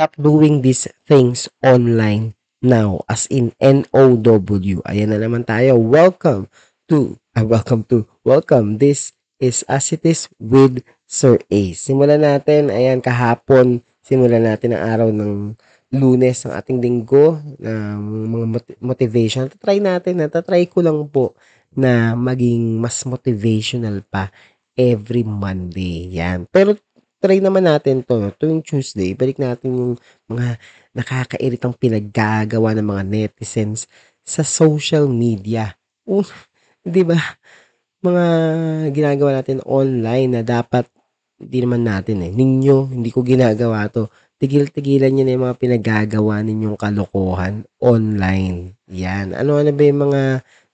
Stop doing these things online now. As in N-O-W. Ayan na naman tayo. Welcome to, ah, welcome to, welcome. This is As It Is with Sir Ace. Simulan natin, ayan, kahapon, simulan natin ang araw ng lunes ng ating linggo na mga moti- motivation. Try natin, natatry ko lang po na maging mas motivational pa every Monday. Yan. Pero try naman natin to tuwing Tuesday. Balik natin yung mga nakakairitang pinaggagawa ng mga netizens sa social media. Uh, 'di ba? Mga ginagawa natin online na dapat hindi naman natin eh. Ninyo, hindi ko ginagawa to. Tigil-tigilan nyo na yung mga pinagagawa ninyong kalokohan online. Yan. Ano-ano ba yung mga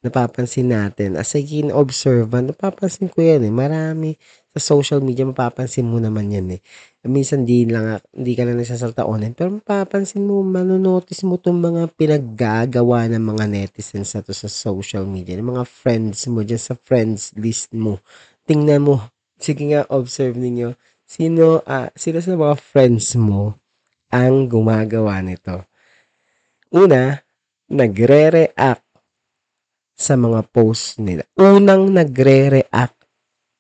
napapansin natin? As a keen observant, napapansin ko yan eh. Marami sa social media, mapapansin mo naman yan eh. Minsan di lang, hindi ka na nagsasalta online, pero mapapansin mo, manonotice mo itong mga pinaggagawa ng mga netizens na to sa social media, ng mga friends mo dyan sa friends list mo. Tingnan mo, sige nga, observe ninyo, sino, ah, sino sa mga friends mo ang gumagawa nito. Una, nagre-react sa mga posts nila. Unang nagre-react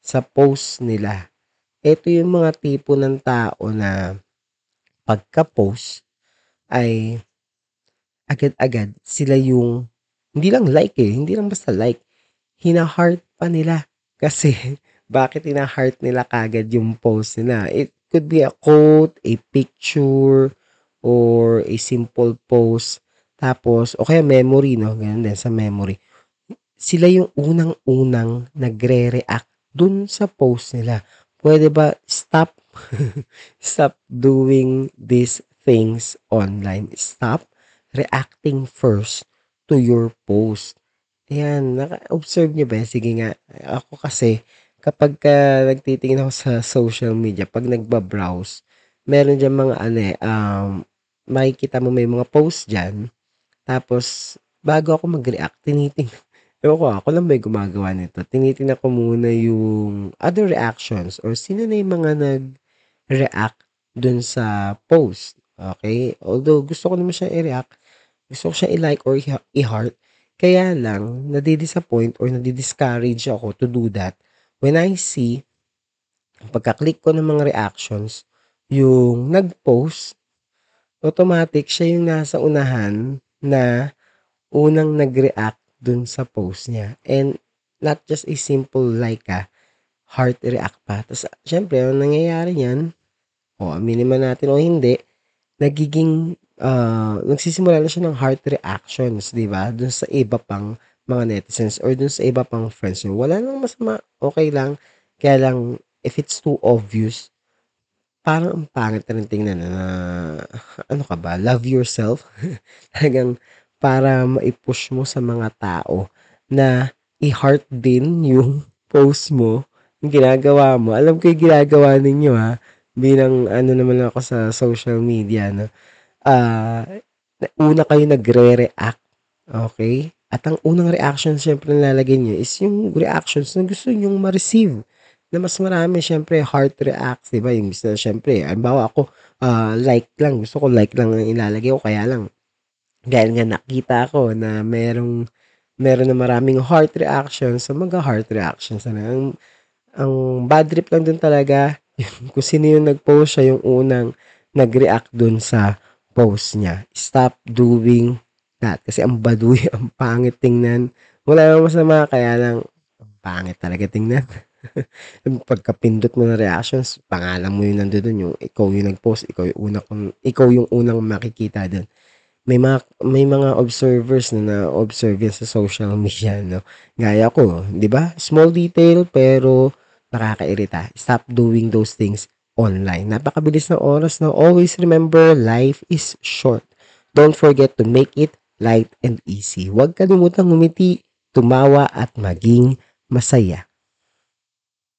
sa posts nila. Ito yung mga tipo ng tao na pagka-post ay agad-agad sila yung hindi lang like eh, hindi lang basta like, hina-heart pa nila. Kasi bakit hina-heart nila kagad yung post nila? It could be a quote, a picture, or a simple post. Tapos, o kaya memory, no? Ganun din sa memory. Sila yung unang-unang nagre-react dun sa post nila. Pwede ba stop stop doing these things online. Stop reacting first to your post. Ayan, naka-observe niyo ba? Sige nga, ako kasi, kapag ka nagtitingin ako sa social media, pag nagba-browse, meron dyan mga ano eh, um, makikita mo may mga post dyan, tapos, bago ako mag-react, tinitingnan, ewan ko, ako lang ba yung gumagawa nito? Tinitingnan ko muna yung other reactions or sino na yung mga nag-react dun sa post. Okay? Although, gusto ko naman siya i-react, gusto ko siya i-like or i-heart, kaya lang, nadi-disappoint or nadi-discourage ako to do that when I see, pagka-click ko ng mga reactions, yung nag-post, automatic siya yung nasa unahan na unang nag-react dun sa post niya. And not just a simple like ah, heart react pa. Tapos, syempre, ang nangyayari niyan, o aminin man natin o hindi, nagiging, ah, nagsisimula na siya ng heart reactions, di ba? Dun sa iba pang mga netizens or dun sa iba pang friends niyo. Wala nang masama, okay lang. Kaya lang, if it's too obvious, parang ang pangit na rin tingnan na, ano ka ba, love yourself. Talagang para maipush mo sa mga tao na i-heart din yung post mo, yung ginagawa mo. Alam ko yung ginagawa ninyo ha, bilang ano naman ako sa social media, no? Ah, una kayo nagre-react, okay? At ang unang reaction siyempre na lalagay niyo is yung reactions na gusto niyong ma-receive. Na mas marami siyempre heart reacts, 'di ba? Yung na siyempre, halimbawa ako, ah, like lang, gusto ko like lang ang ilalagay ko kaya lang dahil nga nakita ko na merong meron na maraming heart reactions, so mag-heart reactions na ang ang bad trip lang dun talaga kung sino yung nag-post siya yung unang nag-react dun sa post niya. Stop doing that. Kasi ang baduy, ang pangit tingnan. Wala namang masama, kaya lang, ang pangit talaga tingnan. Pagkapindot mo ng reactions, pangalan mo yung nandun yung ikaw yung nag-post, ikaw yung unang, ikaw yung unang makikita dun. May mga, may mga observers na na-observe yan sa social media, no? Gaya ko, di ba? Small detail, pero nakakairita. Stop doing those things online. Napakabilis ng oras na always remember life is short. Don't forget to make it light and easy. Huwag kalimutang ngumiti, tumawa at maging masaya.